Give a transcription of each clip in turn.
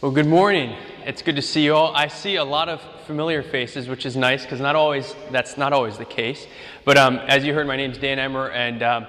Well, good morning. It's good to see you all. I see a lot of familiar faces, which is nice because not always that's not always the case. But um, as you heard, my name is Dan Emr, and um,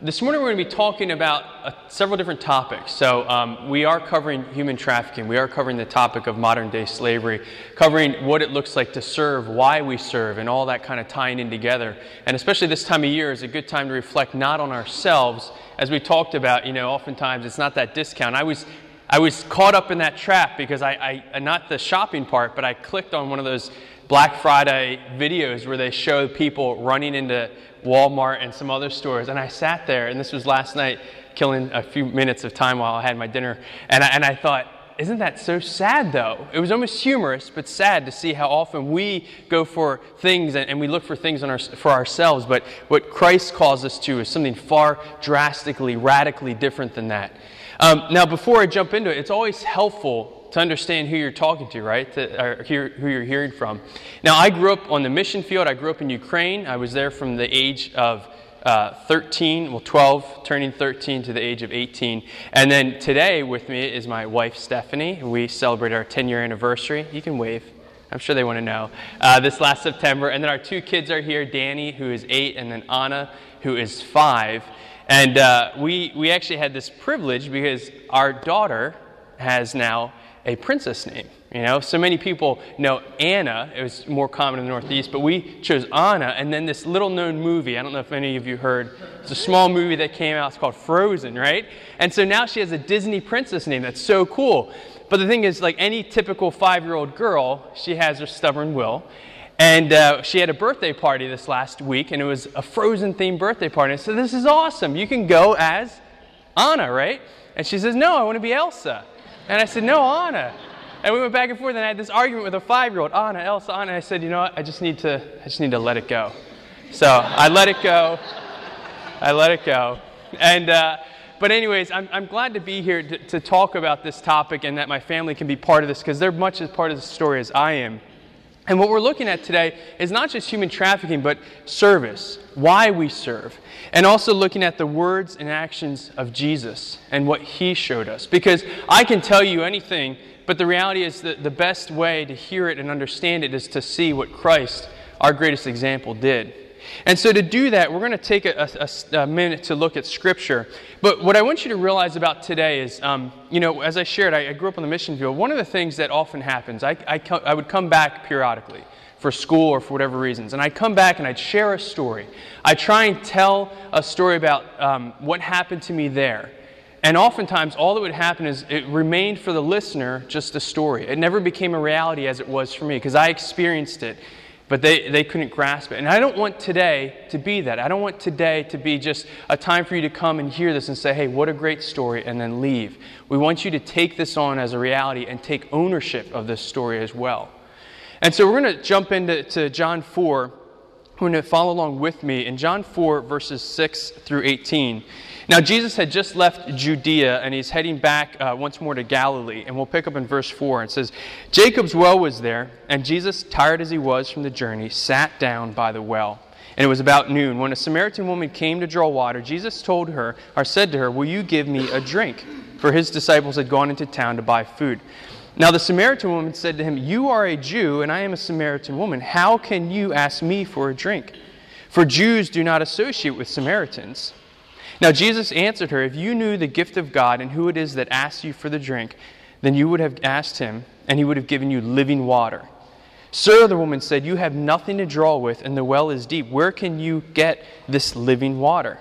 this morning we're going to be talking about uh, several different topics. So um, we are covering human trafficking. We are covering the topic of modern day slavery, covering what it looks like to serve, why we serve, and all that kind of tying in together. And especially this time of year is a good time to reflect not on ourselves as we talked about, you know, oftentimes it's not that discount. I was I was caught up in that trap because I, I, uh, not the shopping part, but I clicked on one of those Black Friday videos where they show people running into Walmart and some other stores. And I sat there, and this was last night, killing a few minutes of time while I had my dinner. And I, and I thought, isn't that so sad though? It was almost humorous, but sad to see how often we go for things and, and we look for things our, for ourselves. But what Christ calls us to is something far drastically, radically different than that. Um, now, before I jump into it, it's always helpful to understand who you're talking to, right? To, or hear, who you're hearing from. Now, I grew up on the mission field. I grew up in Ukraine. I was there from the age of uh, 13, well, 12, turning 13 to the age of 18. And then today with me is my wife, Stephanie. We celebrate our 10 year anniversary. You can wave. I'm sure they want to know. Uh, this last September. And then our two kids are here Danny, who is eight, and then Anna, who is five. And uh, we, we actually had this privilege because our daughter has now a princess name. You know, so many people know Anna. It was more common in the Northeast, but we chose Anna. And then this little known movie, I don't know if any of you heard, it's a small movie that came out. It's called Frozen, right? And so now she has a Disney princess name. That's so cool. But the thing is, like any typical five year old girl, she has her stubborn will. And uh, she had a birthday party this last week, and it was a Frozen themed birthday party. Said, This is awesome. You can go as Anna, right? And she says, No, I want to be Elsa. And I said, No, Anna. And we went back and forth, and I had this argument with a five year old, Anna, Elsa, Anna. And I said, You know what? I just need to, I just need to let it go. So I let it go. I let it go. And, uh, but anyways, I'm, I'm glad to be here to, to talk about this topic and that my family can be part of this because they're much as part of the story as I am. And what we're looking at today is not just human trafficking, but service, why we serve, and also looking at the words and actions of Jesus and what he showed us. Because I can tell you anything, but the reality is that the best way to hear it and understand it is to see what Christ, our greatest example, did. And so, to do that, we're going to take a, a, a, minute to look at Scripture. But what I want you to realize about today is, um, you know, as I shared, I, I, grew up on the mission field. One of the things that often happens, I, I, I would come back periodically for school or for whatever reasons, and I'd come back and I'd share a story. I try and tell a story about um, what happened to me there. And oftentimes, all that would happen is it remained for the listener just a story. It never became a reality as it was for me because I experienced it but they, they couldn't grasp it. And I don't want today to be that. I don't want today to be just a time for you to come and hear this and say, hey, what a great story, and then leave. We want you to take this on as a reality and take ownership of this story as well. And so we're going to jump into John 4. We're going to follow along with me in John 4, verses 6 through 18. Now, Jesus had just left Judea and he's heading back uh, once more to Galilee. And we'll pick up in verse 4. It says, Jacob's well was there, and Jesus, tired as he was from the journey, sat down by the well. And it was about noon. When a Samaritan woman came to draw water, Jesus told her, or said to her, Will you give me a drink? For his disciples had gone into town to buy food. Now the Samaritan woman said to him, You are a Jew, and I am a Samaritan woman. How can you ask me for a drink? For Jews do not associate with Samaritans. Now Jesus answered her, If you knew the gift of God and who it is that asks you for the drink, then you would have asked him, and he would have given you living water. Sir, the woman said, You have nothing to draw with, and the well is deep. Where can you get this living water?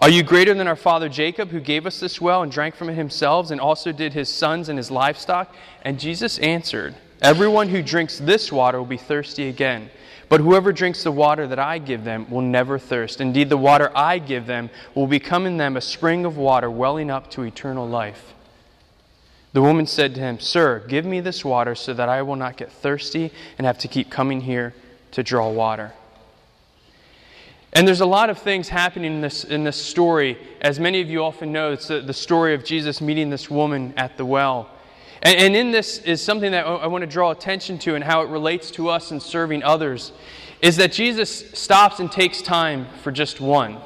Are you greater than our father Jacob, who gave us this well and drank from it himself, and also did his sons and his livestock? And Jesus answered, Everyone who drinks this water will be thirsty again. But whoever drinks the water that I give them will never thirst. Indeed, the water I give them will become in them a spring of water welling up to eternal life. The woman said to him, Sir, give me this water so that I will not get thirsty and have to keep coming here to draw water. And there's a lot of things happening in this, in this story. As many of you often know, it's the, the story of Jesus meeting this woman at the well. And, and in this is something that I want to draw attention to and how it relates to us in serving others is that Jesus stops and takes time for just one.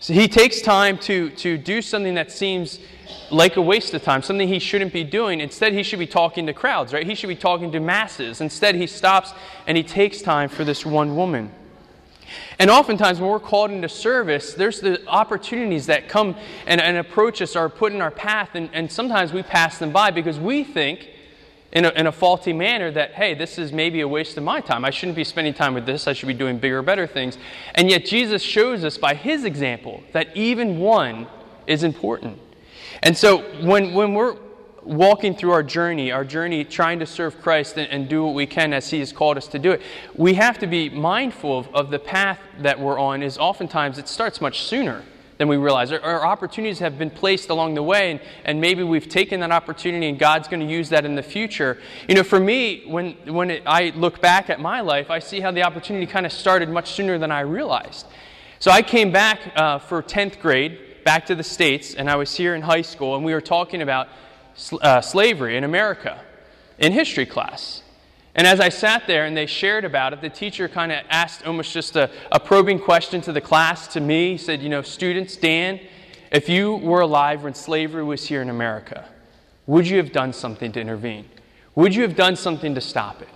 So he takes time to, to do something that seems like a waste of time, something he shouldn't be doing. Instead, he should be talking to crowds, right? He should be talking to masses. Instead, he stops and he takes time for this one woman. And oftentimes, when we're called into service, there's the opportunities that come and, and approach us or put in our path, and, and sometimes we pass them by because we think in a, in a faulty manner that, hey, this is maybe a waste of my time. I shouldn't be spending time with this. I should be doing bigger, better things. And yet, Jesus shows us by his example that even one is important. And so, when, when we're walking through our journey, our journey trying to serve Christ and, and, do what we can as He has called us to do it, we have to be mindful of, of the path that we're on. Is oftentimes it starts much sooner than we realize. Our, our, opportunities have been placed along the way, and, and maybe we've taken that opportunity, and God's going to use that in the future. You know, for me, when, when it, I look back at my life, I see how the opportunity kind of started much sooner than I realized. So I came back uh, for 10th grade, back to the States, and I was here in high school, and we were talking about uh, slavery in America in history class. And as I sat there and they shared about it, the teacher kind of asked almost just a, a, probing question to the class, to me. He said, You know, students, Dan, if you were alive when slavery was here in America, would you have done something to intervene? Would you have done something to stop it?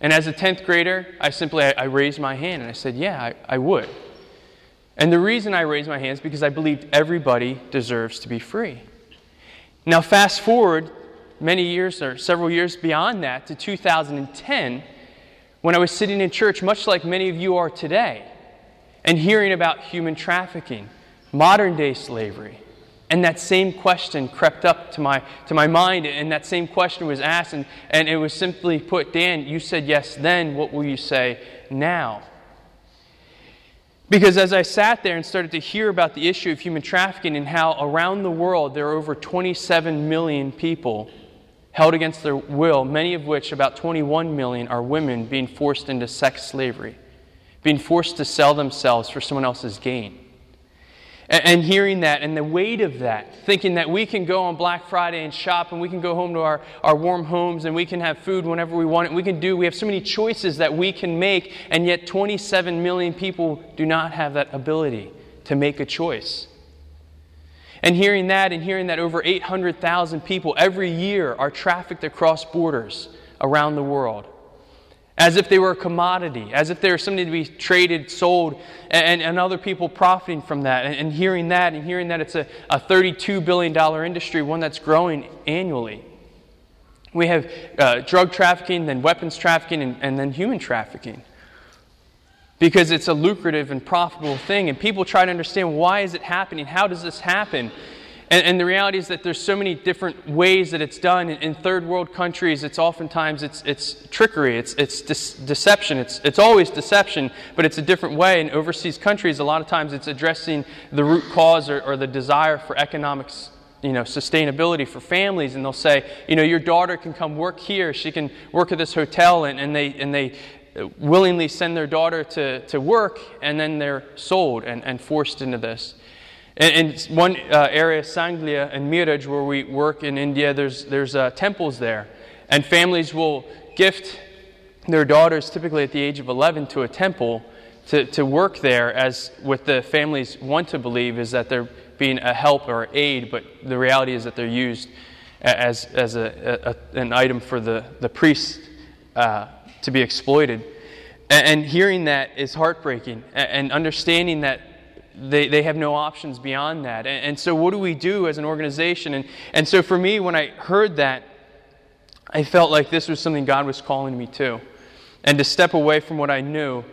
And as a 10th grader, I simply I, I raised my hand and I said, Yeah, I, I would. And the reason I raised my hand is because I believed everybody deserves to be free. Now, fast forward many years or several years beyond that to 2010 when I was sitting in church, much like many of you are today, and hearing about human trafficking, modern day slavery. And that same question crept up to my, to my mind, and that same question was asked, and, and it was simply put Dan, you said yes then, what will you say now? Because as I sat there and started to hear about the issue of human trafficking and how around the world there are over 27 million people held against their will, many of which, about 21 million, are women being forced into sex slavery, being forced to sell themselves for someone else's gain. And, hearing that and the weight of that, thinking that we can go on Black Friday and shop and we can go home to our, our warm homes and we can have food whenever we want it. We can do, we have so many choices that we can make, and yet 27 million people do not have that ability to make a choice. And hearing that and hearing that over 800,000 people every year are trafficked across borders around the world as if they were a commodity, as if they were something to be traded, sold, and, and other people profiting from that. And, and hearing that and hearing that it's a, a $32 billion industry, one that's growing annually. We have uh, drug trafficking, then weapons trafficking, and, and then human trafficking because it's a lucrative and profitable thing and people try to understand why is it happening how does this happen and, and the reality is that there's so many different ways that it's done. In, in third world countries it's oftentimes it's, it's trickery it's, it's deception it's, it's always deception but it's a different way. In overseas countries a lot of times it's addressing the root cause or, or the desire for economics you know sustainability for families. And they'll say you know your daughter can come work here. She can work at this hotel. And, and they and they uh, willingly send their daughter to, to work, and then they're sold and, and forced into this. In, one uh, area, Sanglia and Miraj, where we work in India, there's, there's uh, temples there. And families will gift their daughters, typically at the age of 11, to a temple to, to work there, as what the families want to believe is that they're being a help or aid, but the reality is that they're used as, as a, a an item for the, the priest uh, to be exploited. And, hearing that is heartbreaking, and understanding that they, they have no options beyond that. And, and, so, what do we do as an organization? And, and so, for me, when I heard that, I felt like this was something God was calling me to. And to step away from what I knew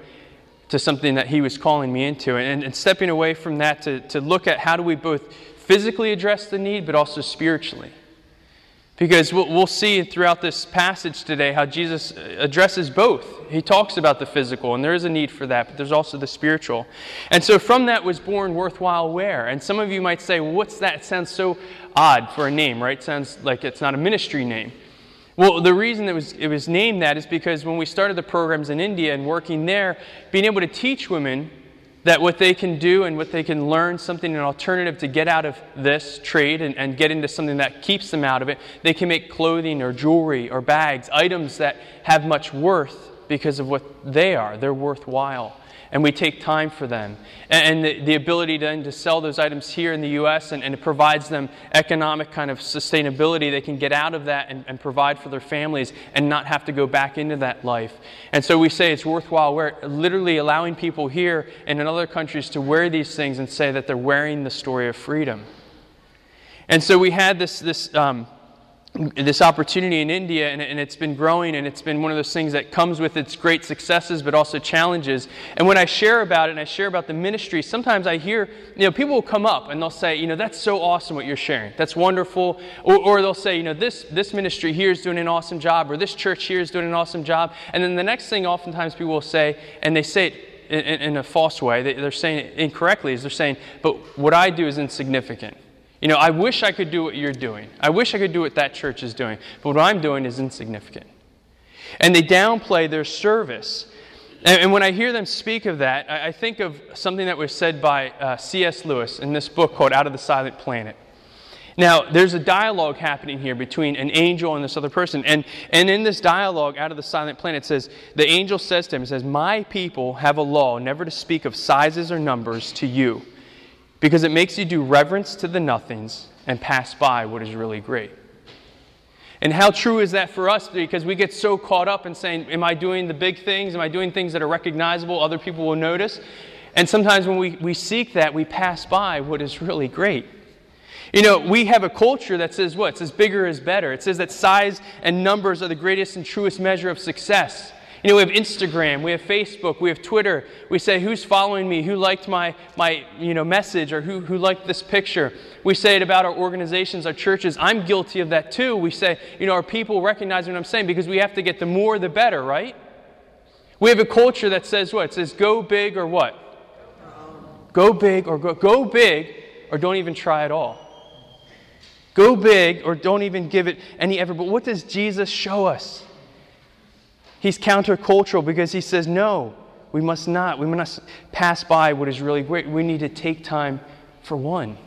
to something that He was calling me into. And, and stepping away from that to, to look at how do we both physically address the need, but also spiritually. Because we'll see throughout this passage today how Jesus addresses both. He talks about the physical, and there is a need for that, but there's also the spiritual. And so from that was born Worthwhile Wear. And some of you might say, well, what's that? It sounds so odd for a name, right? It sounds like it's not a ministry name. Well, the reason it was, it was named that is because when we started the programs in India and working there, being able to teach women that what they can do and what they can learn, something, an alternative to get out of this trade and, and get into something that keeps them out of it, they can make clothing or jewelry or bags, items that have much worth because of what they are. They're worthwhile. And we take time for them. And, the, the, ability then to sell those items here in the U.S. and, and, it provides them economic kind of sustainability. They can get out of that and, and, provide for their families and not have to go back into that life. And so we say it's worthwhile. We're literally allowing people here and in other countries to wear these things and say that they're wearing the story of freedom. And so we had this, this um, this opportunity in India, and, and, it's been growing, and it's been one of those things that comes with its great successes, but also challenges. And when I share about it, and I share about the ministry, sometimes I hear, you know, people will come up and they'll say, you know, that's so awesome what you're sharing. That's wonderful. Or, or they'll say, you know, this, this ministry here is doing an awesome job, or this church here is doing an awesome job. And then the next thing, oftentimes, people will say, and they say it in, in, in a false way, they, they're saying it incorrectly, is they're saying, but what I do is insignificant. You know, I wish I could do what you're doing. I wish I could do what that church is doing. But what I'm doing is insignificant. And they downplay their service. And, and when I hear them speak of that, I, I, think of something that was said by uh, C.S. Lewis in this book called Out of the Silent Planet. Now, there's a dialogue happening here between an angel and this other person. And, and in this dialogue, out of the silent planet, says, the angel says to him, says, My people have a law never to speak of sizes or numbers to you because it makes you do reverence to the nothings and pass by what is really great. And how true is that for us? Because we get so caught up in saying, Am I doing the big things? Am I doing things that are recognizable? Other people will notice. And sometimes when we, we seek that, we pass by what is really great. You know, we have a culture that says what? It says bigger is better. It says that size and numbers are the greatest and truest measure of success. You know, we have Instagram, we have Facebook, we have Twitter. We say, who's following me? Who liked my, my you know, message or who, who liked this picture? We say it about our organizations, our churches. I'm guilty of that too. We say, you know, are people recognizing what I'm saying? Because we have to get the more the better, right? We have a culture that says what? It says go big or what? Go big or go, go big or don't even try at all. Go big or don't even give it any effort. But what does Jesus show us? He's countercultural because he says, no, we must not. We must pass by what is really great. We need to take time for one.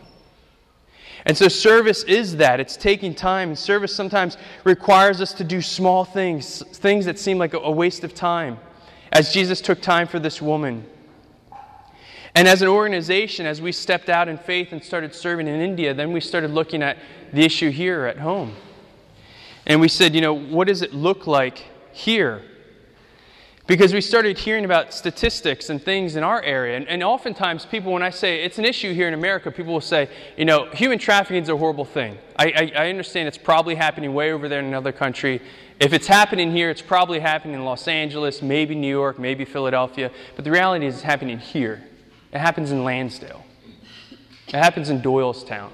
And so, service is that. It's taking time. And service sometimes requires us to do small things, things that seem like a waste of time, as Jesus took time for this woman. And as an organization, as we stepped out in faith and started serving in India, then we started looking at the issue here at home. And we said, you know, what does it look like here. Because we started hearing about statistics and things in our area. And, and, oftentimes, people, when I say it's an issue here in America, people will say, you know, human trafficking is a horrible thing. I, I, I understand it's probably happening way over there in another country. If it's happening here, it's probably happening in Los Angeles, maybe New York, maybe Philadelphia. But the reality is, it's happening here. It happens in Lansdale, it happens in Doylestown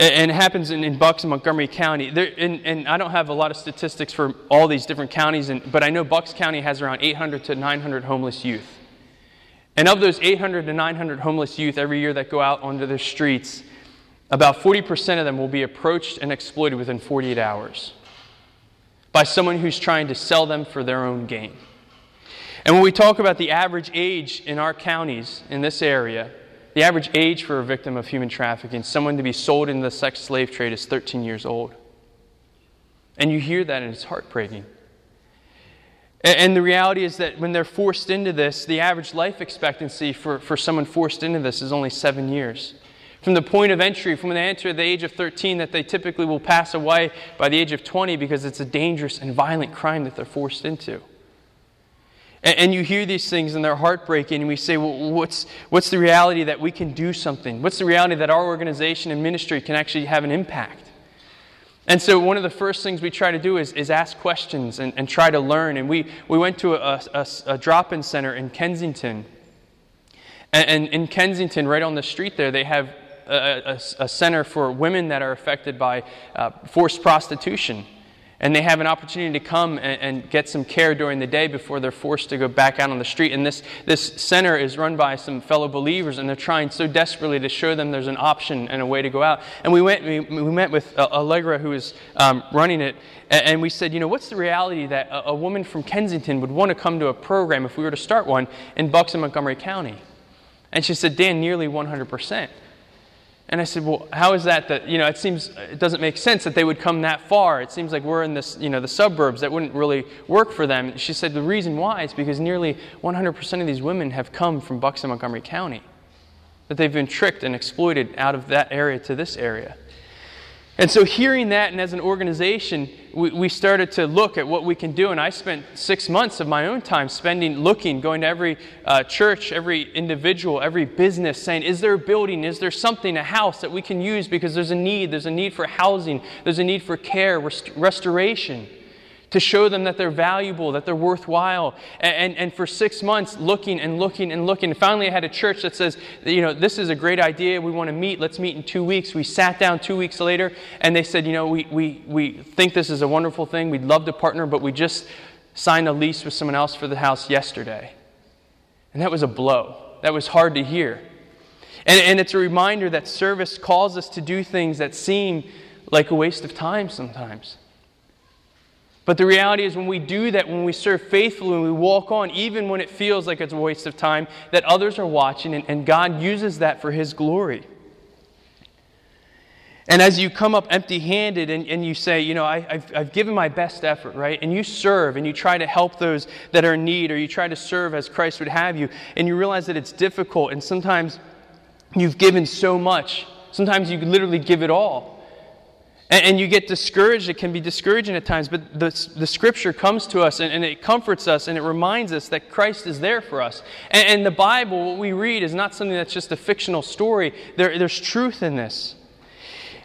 and it happens in, in Bucks and Montgomery County. There, and, and, I don't have a lot of statistics for all these different counties, and, but I know Bucks County has around 800 to 900 homeless youth. And of those 800 to 900 homeless youth every year that go out onto the streets, about 40% of them will be approached and exploited within 48 hours by someone who's trying to sell them for their own gain. And when we talk about the average age in our counties in this area, the average age for a victim of human trafficking, someone to be sold into the sex slave trade, is 13 years old. And you hear that and it's heartbreaking. And the reality is that when they're forced into this, the average life expectancy for, for someone forced into this is only seven years. From the point of entry, from when they enter the age of 13, that they typically will pass away by the age of 20 because it's a dangerous and violent crime that they're forced into. And, and you hear these things and they're heartbreaking, and we say, well, what's, what's the reality that we can do something? What's the reality that our organization and ministry can actually have an impact? And so, one of the first things we try to do is, is ask questions and, and try to learn. And we, we went to a, a, a drop in center in Kensington. And, in Kensington, right on the street there, they have a, a center for women that are affected by uh, forced prostitution and they have an opportunity to come and, and, get some care during the day before they're forced to go back out on the street. And this, this center is run by some fellow believers, and they're trying so desperately to show them there's an option and a way to go out. And we, went, we, we met with uh, Allegra, who is um, running it, and, and, we said, you know, what's the reality that a, a woman from Kensington would want to come to a program if we were to start one in Bucks and Montgomery County? And she said, Dan, nearly 100%. And I said, well, how is that that, you know, it seems, it doesn't make sense that they would come that far. It seems like we're in this, you know, the suburbs. That wouldn't really work for them. She said the reason why is because nearly 100% of these women have come from Bucks and Montgomery County. That they've been tricked and exploited out of that area to this area. And so, hearing that, and as an organization, we, we, started to look at what we can do. And I spent six months of my own time spending looking, going to every uh, church, every individual, every business, saying, Is there a building? Is there something, a house that we can use? Because there's a need. There's a need for housing, there's a need for care, rest- restoration to show them that they're valuable, that they're worthwhile. And, and, and, for six months, looking and looking and looking. finally, I had a church that says, you know, this is a great idea. We want to meet. Let's meet in two weeks. We sat down two weeks later, and they said, you know, we, we, we think this is a wonderful thing. We'd love to partner, but we just signed a lease with someone else for the house yesterday. And that was a blow. That was hard to hear. And, and it's a reminder that service calls us to do things that seem like a waste of time sometimes. But the reality is, when we do that, when we serve faithfully, when we walk on, even when it feels like it's a waste of time, that others are watching, and, and God uses that for His glory. And as you come up empty handed and, and you say, you know, I, have I've given my best effort, right? And you serve and you try to help those that are in need, or you try to serve as Christ would have you, and you realize that it's difficult, and sometimes you've given so much. Sometimes you literally give it all. And, and, you get discouraged. It can be discouraging at times, but the, the scripture comes to us and, and, it comforts us and it reminds us that Christ is there for us. And, and the Bible, what we read, is not something that's just a fictional story, there, there's truth in this.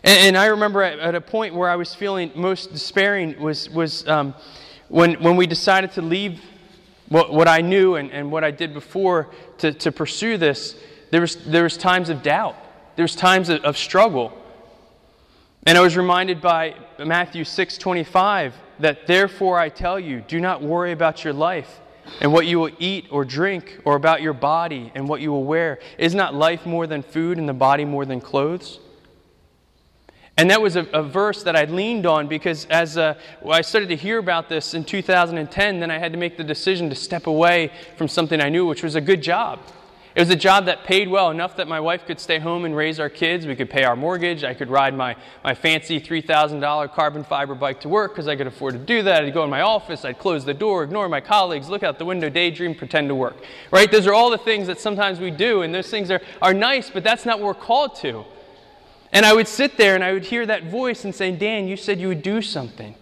And, I remember at, a point where I was feeling most despairing was, was um, when, when we decided to leave what, what I knew and, and what I did before to, to pursue this. There was, there was times of doubt. There was times of, of struggle. And I was reminded by Matthew 6:25 that therefore I tell you, do not worry about your life and what you will eat or drink, or about your body and what you will wear. Is not life more than food and the body more than clothes? And that was a, a verse that I leaned on because as uh, I started to hear about this in 2010, then I had to make the decision to step away from something I knew, which was a good job. It was a job that paid well enough that my wife could stay home and raise our kids. We could pay our mortgage. I could ride my, my fancy $3,000 carbon fiber bike to work because I could afford to do that. I'd go in my office, I'd close the door, ignore my colleagues, look out the window, daydream, pretend to work. Right? Those are all the things that sometimes we do, and those things are, are nice, but that's not what we're called to. And I would sit there and I would hear that voice and say, Dan, you said you would do something.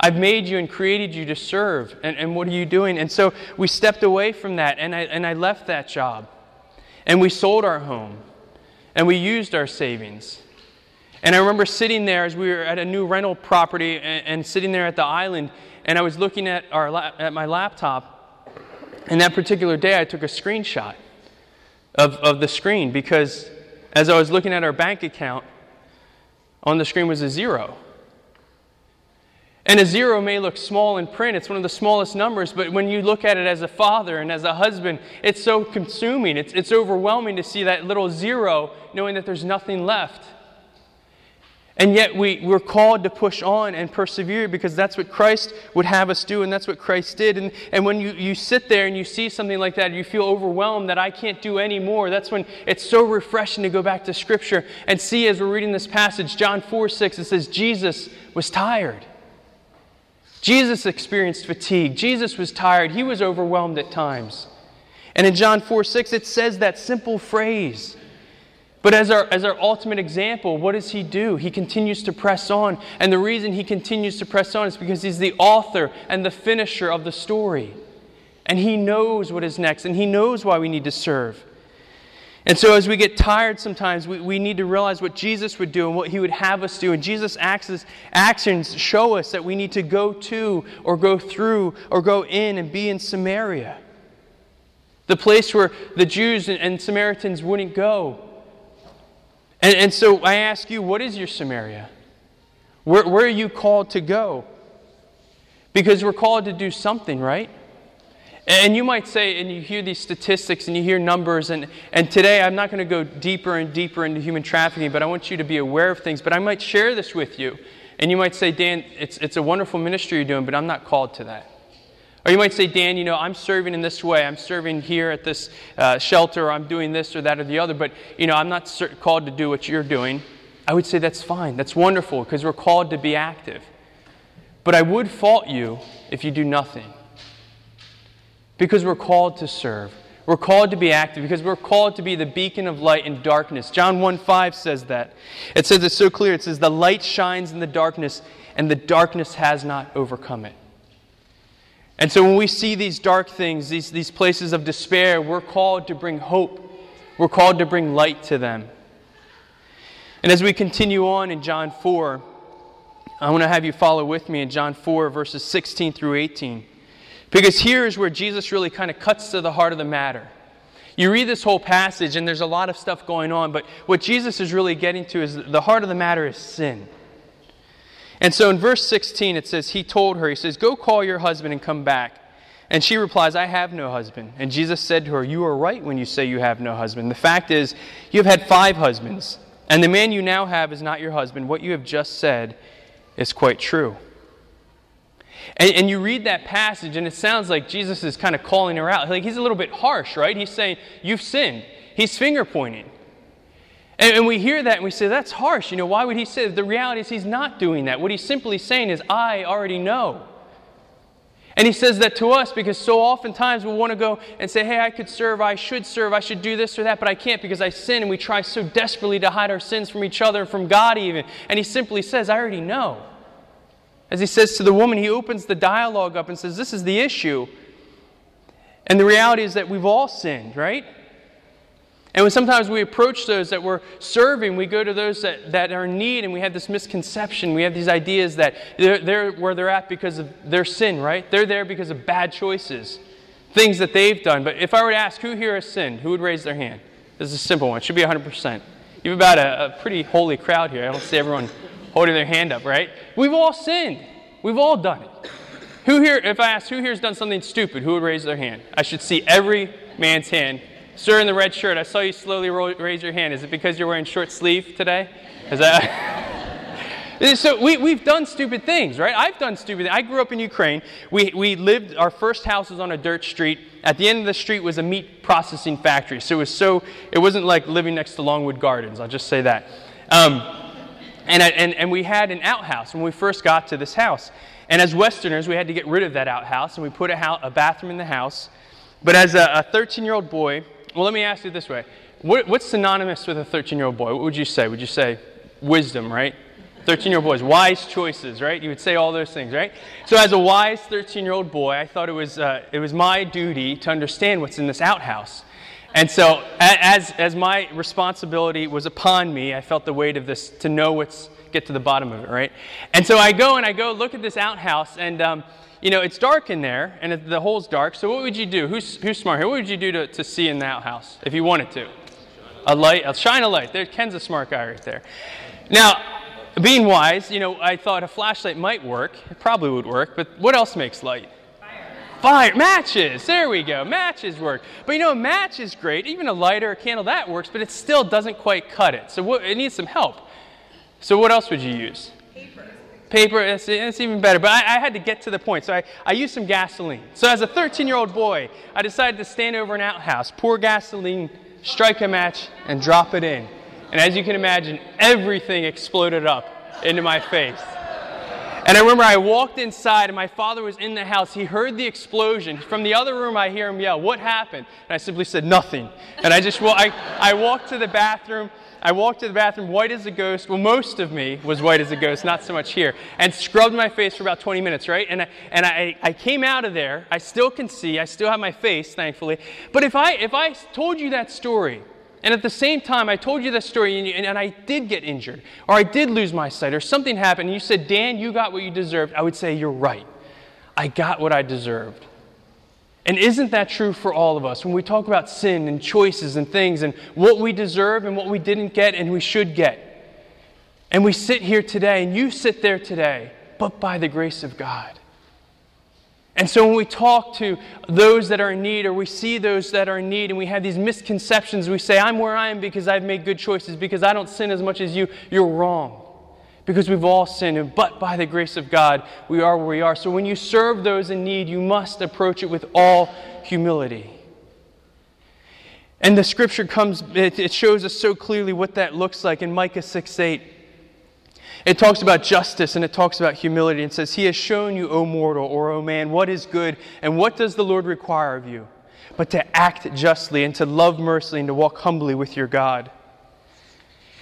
I've made you and created you to serve, and, and what are you doing? And so we stepped away from that, and I, and I left that job. And we sold our home and we used our savings. And I remember sitting there as we were at a new rental property and, and sitting there at the island, and I was looking at, our, at my laptop. And that particular day, I took a screenshot of, of the screen because as I was looking at our bank account, on the screen was a zero. And a zero may look small in print, it's one of the smallest numbers, but when you look at it as a father and as a husband, it's so consuming. It's, it's overwhelming to see that little zero, knowing that there's nothing left. And yet we, we're called to push on and persevere because that's what Christ would have us do, and that's what Christ did. And, and when you, you sit there and you see something like that, you feel overwhelmed that I can't do any more. That's when it's so refreshing to go back to Scripture and see as we're reading this passage, John 4 6, it says, Jesus was tired. Jesus experienced fatigue. Jesus was tired. He was overwhelmed at times. And in John 4 6, it says that simple phrase. But as our, as our ultimate example, what does he do? He continues to press on. And the reason he continues to press on is because he's the author and the finisher of the story. And he knows what is next, and he knows why we need to serve. And so, as we get tired sometimes, we, we need to realize what Jesus would do and what he would have us do. And Jesus' actions show us that we need to go to, or go through, or go in and be in Samaria. The place where the Jews and, and Samaritans wouldn't go. And, and so, I ask you, what is your Samaria? Where, where are you called to go? Because we're called to do something, right? And you might say, and you hear these statistics and you hear numbers, and, and today I'm not going to go deeper and deeper into human trafficking, but I want you to be aware of things. But I might share this with you. And you might say, Dan, it's, it's a wonderful ministry you're doing, but I'm not called to that. Or you might say, Dan, you know, I'm serving in this way. I'm serving here at this uh, shelter, or I'm doing this or that or the other, but, you know, I'm not called to do what you're doing. I would say that's fine. That's wonderful because we're called to be active. But I would fault you if you do nothing. Because we're called to serve. We're called to be active because we're called to be the beacon of light in darkness. John 1 5 says that. It says it so clear. It says, The light shines in the darkness, and the darkness has not overcome it. And so when we see these dark things, these, these places of despair, we're called to bring hope. We're called to bring light to them. And as we continue on in John 4, I want to have you follow with me in John 4, verses 16 through 18. Because here is where Jesus really kind of cuts to the heart of the matter. You read this whole passage, and there's a lot of stuff going on, but what Jesus is really getting to is the heart of the matter is sin. And so in verse 16, it says, He told her, He says, Go call your husband and come back. And she replies, I have no husband. And Jesus said to her, You are right when you say you have no husband. The fact is, you have had five husbands, and the man you now have is not your husband. What you have just said is quite true. And, and, you read that passage, and it sounds like Jesus is kind of calling her out. Like he's a little bit harsh, right? He's saying, You've sinned. He's finger pointing. And, and we hear that and we say, That's harsh. You know, why would he say that? The reality is he's not doing that. What he's simply saying is, I already know. And he says that to us because so oftentimes we want to go and say, Hey, I could serve, I should serve, I should do this or that, but I can't because I sin. And we try so desperately to hide our sins from each other, and from God even. And he simply says, I already know. As he says to the woman, he opens the dialogue up and says, This is the issue. And the reality is that we've all sinned, right? And when sometimes we approach those that we're serving, we go to those that, that are in need, and we have this misconception. We have these ideas that they're, they're where they're at because of their sin, right? They're there because of bad choices, things that they've done. But if I were to ask who here has sinned, who would raise their hand? This is a simple one. It should be 100%. You have about a, a pretty holy crowd here. I don't see everyone holding their hand up, right? We've all sinned. We've all done it. Who here, if I ask who here has done something stupid, who would raise their hand? I should see every man's hand. Sir in the red shirt, I saw you slowly raise your hand. Is it because you're wearing short sleeve today? Is that. so we, we've done stupid things, right? I've done stupid things. I grew up in Ukraine. We, we lived, our first house was on a dirt street. At the end of the street was a meat processing factory. So it was so, it wasn't like living next to Longwood Gardens, I'll just say that. Um, and, and, and we had an outhouse when we first got to this house. And as Westerners, we had to get rid of that outhouse, and we put a, house, a bathroom in the house. But as a 13 year old boy, well, let me ask you this way what, what's synonymous with a 13 year old boy? What would you say? Would you say wisdom, right? 13 year old boys, wise choices, right? You would say all those things, right? So, as a wise 13 year old boy, I thought it was, uh, it was my duty to understand what's in this outhouse. And so, as, as my responsibility was upon me, I felt the weight of this to know what's, get to the bottom of it, right? And so I go and I go look at this outhouse, and, um, you know, it's dark in there, and the hole's dark. So, what would you do? Who's, who's smart here? What would you do to, to see in the outhouse if you wanted to? A light, a shine a light. There, Ken's a smart guy right there. Now, being wise, you know, I thought a flashlight might work. It probably would work, but what else makes light? Fire, matches. There we go. Matches work. But you know, a match is great. Even a lighter, a candle, that works, but it still doesn't quite cut it. So what, it needs some help. So what else would you use? Paper. Paper, it's, it's even better. But I, I, had to get to the point. So I, I used some gasoline. So as a 13 year old boy, I decided to stand over an outhouse, pour gasoline, strike a match, and drop it in. And as you can imagine, everything exploded up into my face. And I remember I walked inside and my father was in the house. He heard the explosion. From the other room, I hear him yell, What happened? And I simply said, Nothing. And I just, well, I, I walked to the bathroom. I walked to the bathroom white as a ghost. Well, most of me was white as a ghost, not so much here. And scrubbed my face for about 20 minutes, right? And I, and I, I came out of there. I still can see. I still have my face, thankfully. But if I, if I told you that story, and at the same time, I told you that story and, you, and, and, I did get injured, or I did lose my sight, or something happened, and you said, Dan, you got what you deserved. I would say, You're right. I got what I deserved. And isn't that true for all of us? When we talk about sin and choices and things and what we deserve and what we didn't get and we should get. And we sit here today, and you sit there today, but by the grace of God. And so when we talk to those that are in need or we see those that are in need and we have these misconceptions, we say, I'm where I am because I've made good choices, because I don't sin as much as you, you're wrong. because we've all sinned, but by the grace of God, we are where we are. So when you serve those in need, you must approach it with all humility. And the scripture comes, it, shows us so clearly what that looks like in Micah 6 8. It talks about justice and it talks about humility and says, He has shown you, O mortal or O man, what is good and what does the Lord require of you? But to act justly and to love mercy and to walk humbly with your God.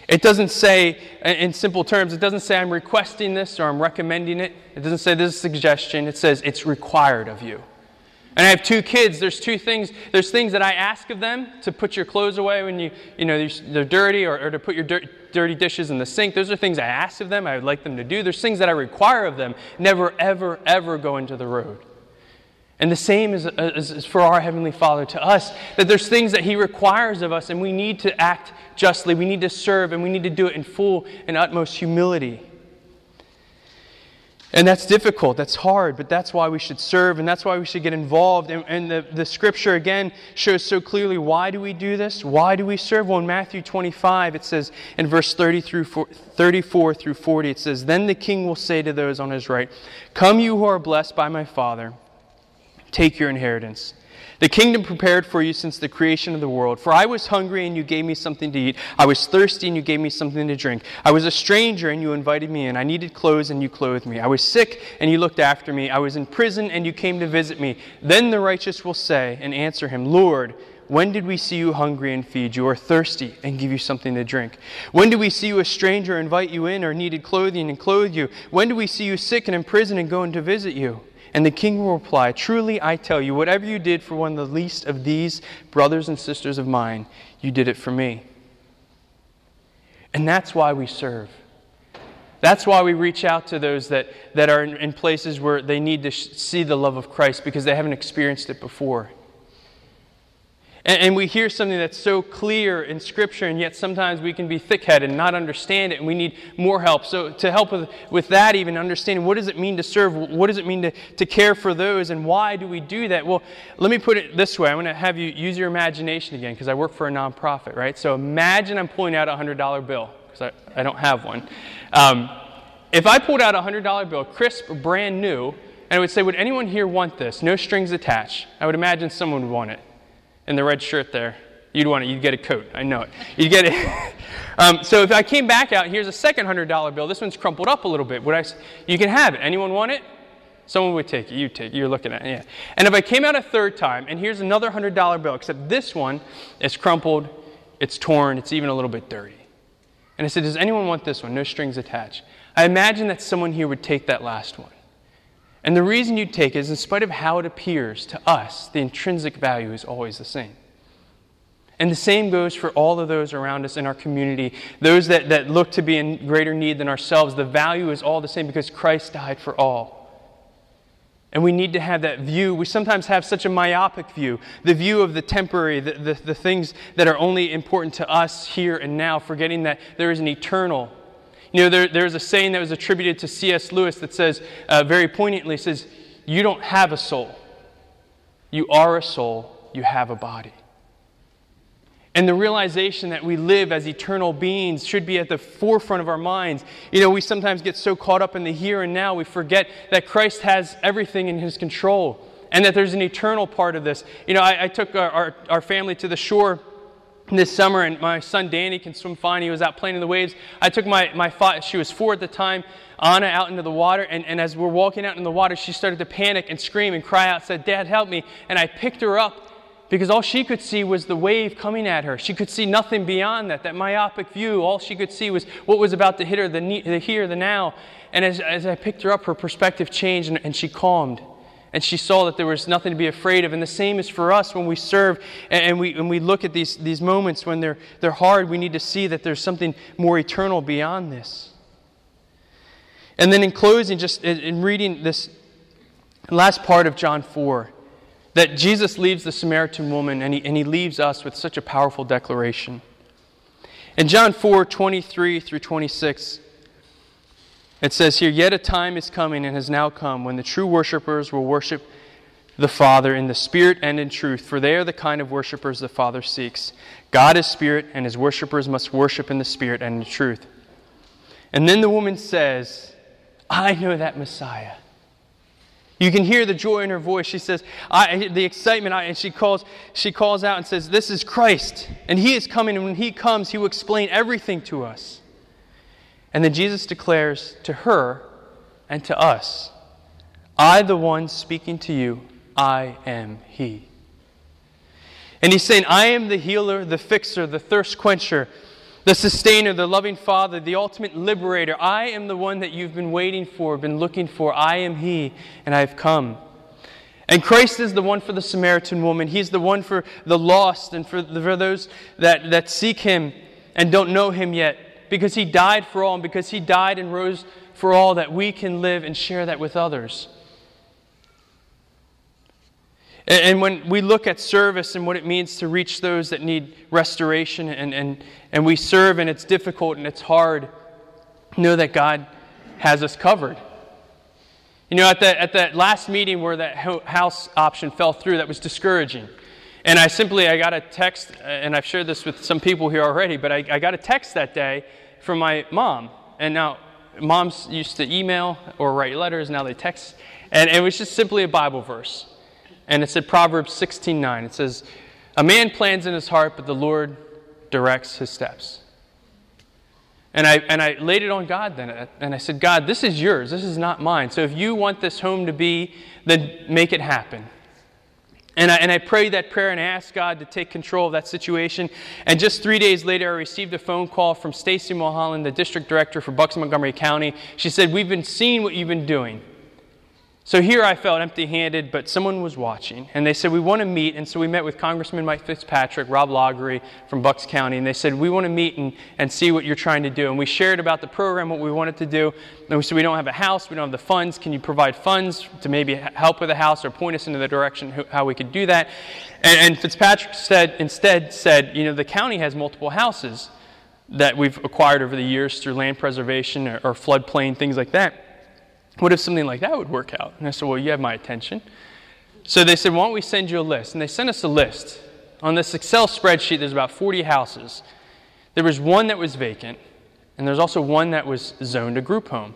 It doesn't say, in simple terms, it doesn't say I'm requesting this or I'm recommending it. It doesn't say this is a suggestion. It says it's required of you. And I have two kids. There's two things. There's things that I ask of them to put your clothes away when you, you know, they're dirty or, or to put your dirty dishes in the sink. Those are things I ask of them. I would like them to do. There's things that I require of them. Never, ever, ever go into the road. And the same is, is, is, for our Heavenly Father to us, that there's things that He requires of us, and we need to act justly. We need to serve, and we need to do it in full and utmost humility. And that's difficult, that's hard, but that's why we should serve and that's why we should get involved. And, and, the, the scripture again shows so clearly why do we do this? Why do we serve? Well, in Matthew 25, it says in verse 30 through 34 through 40, it says, Then the king will say to those on his right, Come, you who are blessed by my Father, take your inheritance. The kingdom prepared for you since the creation of the world. For I was hungry, and you gave me something to eat. I was thirsty, and you gave me something to drink. I was a stranger, and you invited me in. I needed clothes, and you clothed me. I was sick, and you looked after me. I was in prison, and you came to visit me. Then the righteous will say and answer him, Lord, when did we see you hungry and feed you, or thirsty and give you something to drink? When did we see you a stranger, invite you in, or needed clothing and clothe you? When did we see you sick and in prison and go in to visit you? And the king will reply, Truly I tell you, whatever you did for one of the least of these brothers and sisters of mine, you did it for me. And that's why we serve. That's why we reach out to those that, that are in, in places where they need to sh- see the love of Christ because they haven't experienced it before. And, and we hear something that's so clear in Scripture, and yet sometimes we can be thick headed and not understand it, and we need more help. So, to help with, with that, even understanding what does it mean to serve, what does it mean to, to care for those, and why do we do that? Well, let me put it this way I'm going to have you use your imagination again because I work for a nonprofit, right? So, imagine I'm pulling out a $100 bill because I, I don't have one. Um, if I pulled out a $100 bill, crisp, brand new, and I would say, Would anyone here want this? No strings attached. I would imagine someone would want it in the red shirt there. You'd want it. You'd get a coat. I know it. You'd get it. um, so if I came back out, here's a second hundred dollar bill. This one's crumpled up a little bit. Would I? You can have it. Anyone want it? Someone would take it. You take. It. You're looking at it. Yeah. And if I came out a third time, and here's another hundred dollar bill, except this one is crumpled, it's torn, it's even a little bit dirty. And I said, Does anyone want this one? No strings attached. I imagine that someone here would take that last one. And the reason you take is, in spite of how it appears to us, the intrinsic value is always the same. And the same goes for all of those around us in our community, those that, that look to be in greater need than ourselves. The value is all the same because Christ died for all. And we need to have that view. We sometimes have such a myopic view the view of the temporary, the, the, the things that are only important to us here and now, forgetting that there is an eternal you know, there, there's a saying that was attributed to C.S. Lewis that says, uh, very poignantly, says, You don't have a soul. You are a soul. You have a body. And the realization that we live as eternal beings should be at the forefront of our minds. You know, we sometimes get so caught up in the here and now, we forget that Christ has everything in his control and that there's an eternal part of this. You know, I, I took our, our, our family to the shore this summer, and my son Danny can swim fine. He was out playing in the waves. I took my, my she was four at the time, Anna out into the water, and, and as we're walking out in the water, she started to panic and scream and cry out, said, Dad, help me. And I picked her up because all she could see was the wave coming at her. She could see nothing beyond that, that myopic view. All she could see was what was about to hit her, the, the here, the now. And as, as I picked her up, her perspective changed and, and she calmed and she saw that there was nothing to be afraid of. And the same is for us when we serve and we, and we look at these, these moments when they're, they're hard, we need to see that there's something more eternal beyond this. And then in closing, just in reading this last part of John 4, that Jesus leaves the Samaritan woman and he, and he leaves us with such a powerful declaration. In John 4 23 through 26, it says here, Yet a time is coming and has now come when the true worshippers will worship the Father in the Spirit and in truth, for they are the kind of worshippers the Father seeks. God is Spirit, and his worshippers must worship in the Spirit and in truth. And then the woman says, I know that Messiah. You can hear the joy in her voice. She says, I, the excitement, I, and she calls, she calls out and says, This is Christ, and He is coming, and when He comes, He will explain everything to us. And then Jesus declares to her and to us, I, the one speaking to you, I am He. And He's saying, I am the healer, the fixer, the thirst quencher the sustainer, the loving Father, the ultimate liberator. I am the one that you've been waiting for, been looking for. I am He, and I've come. And Christ is the one for the Samaritan woman. He's the one for the lost and for, the, for those that, that seek Him and don't know Him yet. Because He died for all, and because He died and rose for all, that we can live and share that with others. And when we look at service and what it means to reach those that need restoration, and, and, and we serve and it's difficult and it's hard, know that God has us covered. You know, at that, at that last meeting where that house option fell through, that was discouraging. And I simply, I got a text, uh, and I've shared this with some people here already, but I, I got a text that day from my mom. And now, moms used to email or write letters, now they text. And it was just simply a Bible verse and it said Proverbs 16:9. It says, "A man plans in his heart, but the Lord directs his steps." And I, and I laid it on God then, uh, and I said, God, this is yours. This is not mine. So if you want this home to be, then make it happen. And I, and I prayed that prayer and I asked God to take control of that situation. And just three days later, I received a phone call from Stacy Mulholland, the district director for Bucks Montgomery County. She said, We've been seeing what you've been doing. So here I felt empty handed, but someone was watching. And they said, We want to meet. And so we met with Congressman Mike Fitzpatrick, Rob Loughery from Bucks County. And they said, We want to meet and, and see what you're trying to do. And we shared about the program, what we wanted to do. And we said, We don't have a house, we don't have the funds. Can you provide funds to maybe help with a house or point us into the direction how we could do that? And, and Fitzpatrick said, instead said, You know, the county has multiple houses that we've acquired over the years through land preservation or, or floodplain, things like that. What if something like that would work out? And I said, Well, you have my attention. So they said, Why don't we send you a list? And they sent us a list. On this Excel spreadsheet, there's about 40 houses. There was one that was vacant, and there's also one that was zoned a group home.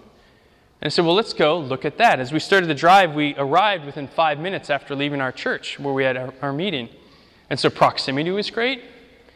And I said, Well, let's go look at that. As we started the drive, we arrived within five minutes after leaving our church where we had our, our meeting. And so proximity was great,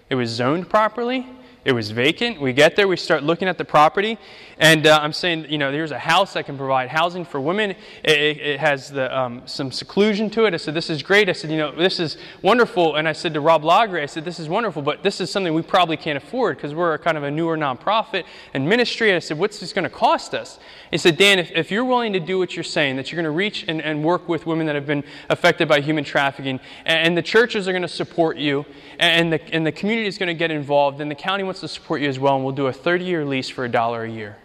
it was zoned properly, it was vacant. We get there, we start looking at the property, and uh, I'm saying, you know, here's a house that can provide housing for women. It, it, it has the, um, some seclusion to it. I said, this is great. I said, you know, this is wonderful. And I said to Rob Loughery, I said, this is wonderful, but this is something we probably can't afford because we're kind of a newer nonprofit and ministry. I said, what's this going to cost us? He said, Dan, if, if you're willing to do what you're saying, that you're going to reach and, and work with women that have been affected by human trafficking, and, and the churches are going to support you, and, and the, and the community is going to get involved, and the county wants to support you as well, and we'll do a 30 year lease for a dollar a year.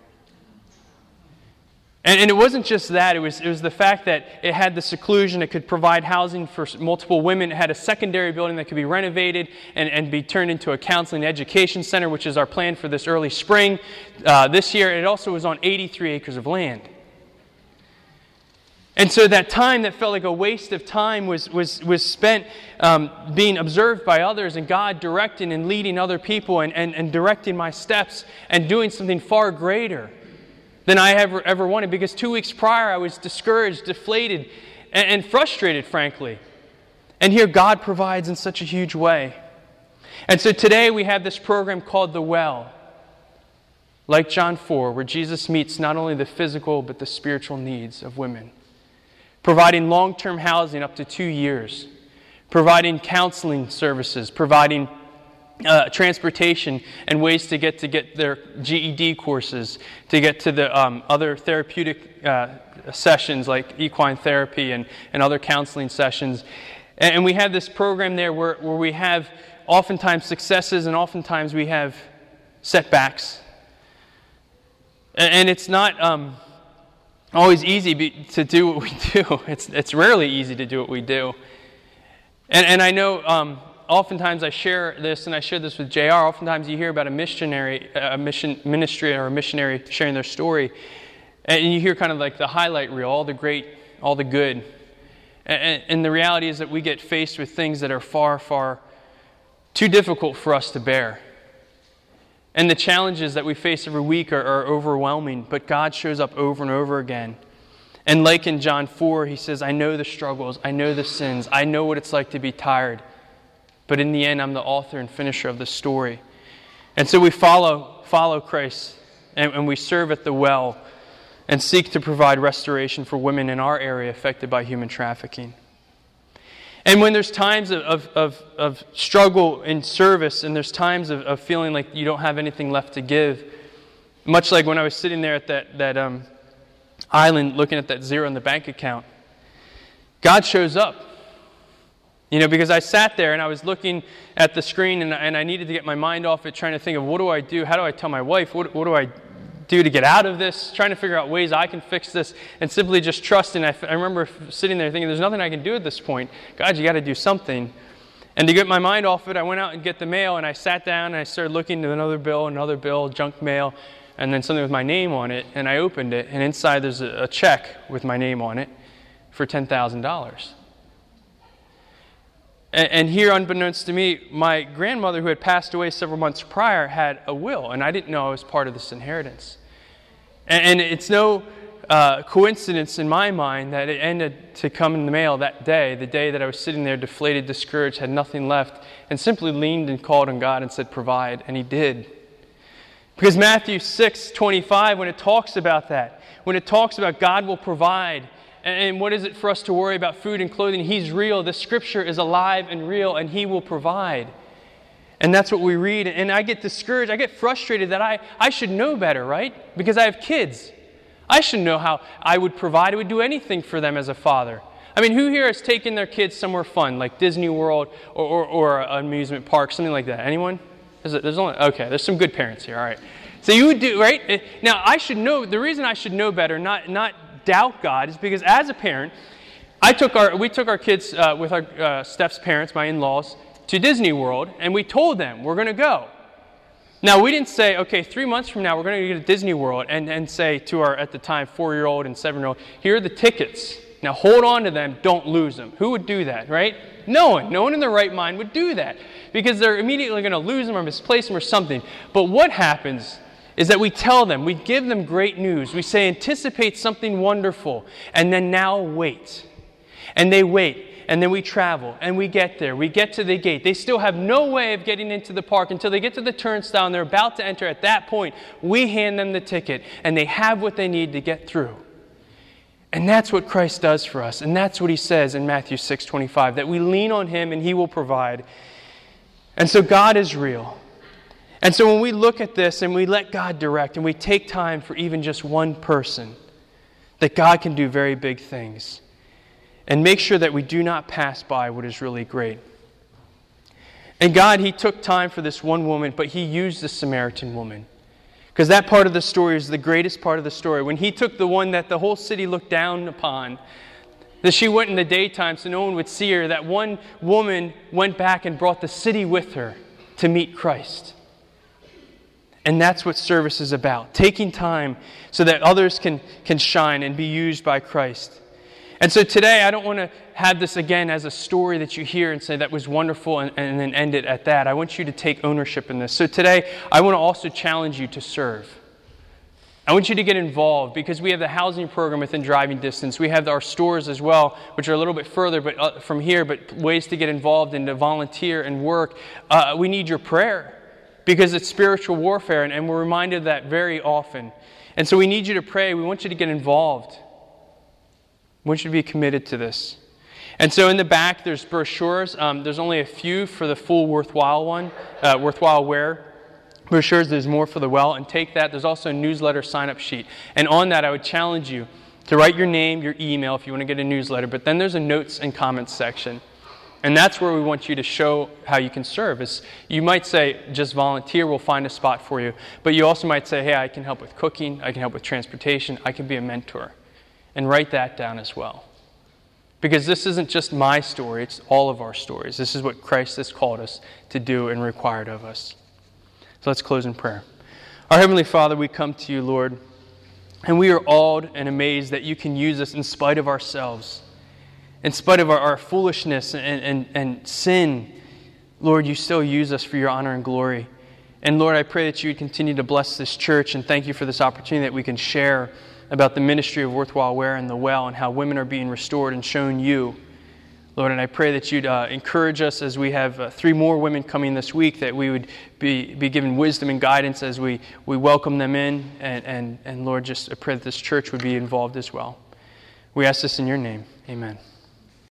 And, and, it wasn't just that, it was, it was the fact that it had the seclusion, it could provide housing for multiple women, it had a secondary building that could be renovated and, and be turned into a counseling education center, which is our plan for this early spring uh, this year. It also was on 83 acres of land. And so that time that felt like a waste of time was, was, was spent um, being observed by others and God directing and leading other people and, and, and directing my steps and doing something far greater than I ever, ever wanted. Because two weeks prior, I was discouraged, deflated, and, and frustrated, frankly. And here God provides in such a huge way. And so today we have this program called The Well, like John 4, where Jesus meets not only the physical but the spiritual needs of women providing long term housing up to two years, providing counseling services, providing uh, transportation and ways to get to get their GED courses, to get to the um, other therapeutic uh, sessions like equine therapy and, and other counseling sessions. And, and we have this program there where, where we have oftentimes successes and oftentimes we have setbacks. And, and it's not. Um, always easy to do what we do. It's, it's rarely easy to do what we do. And, and I know um, oftentimes I share this, and I share this with JR. Oftentimes you hear about a missionary, a mission ministry, or a missionary sharing their story, and you hear kind of like the highlight reel, all the great, all the good. And, and the reality is that we get faced with things that are far, far too difficult for us to bear. And the challenges that we face every week are, are overwhelming, but God shows up over and over again. And like in John 4, he says, I know the struggles, I know the sins, I know what it's like to be tired. But in the end, I'm the author and finisher of the story. And so we follow, follow Christ and, and we serve at the well and seek to provide restoration for women in our area affected by human trafficking. And when there's times of, of, of, struggle in service and there's times of, of, feeling like you don't have anything left to give, much like when I was sitting there at that, that um, island looking at that zero in the bank account, God shows up. You know, because I sat there and I was looking at the screen and, and I needed to get my mind off it, trying to think of what do I do? How do I tell my wife? What, what do I do to get out of this? Trying to figure out ways I can fix this and simply just trusting. I, I remember sitting there thinking, there's nothing I can do at this point. God, you got to do something. And to get my mind off it, I went out and get the mail and I sat down and I started looking at another bill, another bill, junk mail, and then something with my name on it. And I opened it, and inside there's a, a check with my name on it for $10,000. And, here, unbeknownst to me, my grandmother, who had passed away several months prior, had a will, and I didn't know I was part of this inheritance. And, and it's no uh, coincidence in my mind that it ended to come in the mail that day, the day that I was sitting there deflated, discouraged, had nothing left, and simply leaned and called on God and said, Provide. And He did. Because Matthew 6 25, when it talks about that, when it talks about God will provide, and what is it for us to worry about food and clothing? He's real. The scripture is alive and real, and He will provide. And that's what we read. And I get discouraged. I get frustrated that I, I should know better, right? Because I have kids. I should know how I would provide. I would do anything for them as a father. I mean, who here has taken their kids somewhere fun, like Disney World or, or, or an amusement park, something like that? Anyone? It, there's only, okay, there's some good parents here. All right. So you would do, right? Now, I should know, the reason I should know better, not, not doubt God is because as a parent, I took our, we took our kids uh, with our uh, Steph's parents, my in-laws, to Disney World, and we told them we're going to go. Now, we didn't say, okay, three months from now we're going to go to Disney World and, and say to our, at the time, four year old and seven year old, here are the tickets. Now hold on to them, don't lose them. Who would do that, right? No one. No one in their right mind would do that because they're immediately going to lose them or misplace them or something. But what happens is that we tell them, we give them great news. We say, anticipate something wonderful, and then now wait. And they wait, and then we travel, and we get there. We get to the gate. They still have no way of getting into the park until they get to the turnstile and they're about to enter. At that point, we hand them the ticket, and they have what they need to get through. And that's what Christ does for us. And that's what he says in Matthew 6 25, that we lean on him and he will provide. And so God is real. And so when we look at this and we let God direct and we take time for even just one person, that God can do very big things. And make sure that we do not pass by what is really great. And God, He took time for this one woman, but He used the Samaritan woman. Because that part of the story is the greatest part of the story. When He took the one that the whole city looked down upon, that she went in the daytime so no one would see her, that one woman went back and brought the city with her to meet Christ. And that's what service is about taking time so that others can, can shine and be used by Christ. And so today, I don't want to have this again as a story that you hear and say that was wonderful and, and then end it at that. I want you to take ownership in this. So today, I want to also challenge you to serve. I want you to get involved because we have the housing program within driving distance. We have our stores as well, which are a little bit further but, uh, from here, but ways to get involved and to volunteer and work. Uh, we need your prayer because it's spiritual warfare, and, and we're reminded of that very often. And so we need you to pray. We want you to get involved. We want you to be committed to this. And so in the back, there's brochures. Um, there's only a few for the full worthwhile one, uh, worthwhile wear brochures. There's more for the well, and take that. There's also a newsletter sign up sheet. And on that, I would challenge you to write your name, your email if you want to get a newsletter. But then there's a notes and comments section. And that's where we want you to show how you can serve. Is you might say, just volunteer, we'll find a spot for you. But you also might say, hey, I can help with cooking, I can help with transportation, I can be a mentor. And write that down as well. Because this isn't just my story, it's all of our stories. This is what Christ has called us to do and required of us. So let's close in prayer. Our Heavenly Father, we come to you, Lord, and we are awed and amazed that you can use us in spite of ourselves in spite of our, our foolishness and, and, and sin, Lord, you still use us for your honor and glory. And Lord, I pray that you would continue to bless this church and thank you for this opportunity that we can share about the ministry of Worthwhile Wear and the Well and how women are being restored and shown you. Lord, and I pray that you'd uh, encourage us as we have uh, three more women coming this week, that we would be, be given wisdom and guidance as we, we welcome them in. And, and, and Lord, just I pray that this church would be involved as well. We ask this in your name. Amen.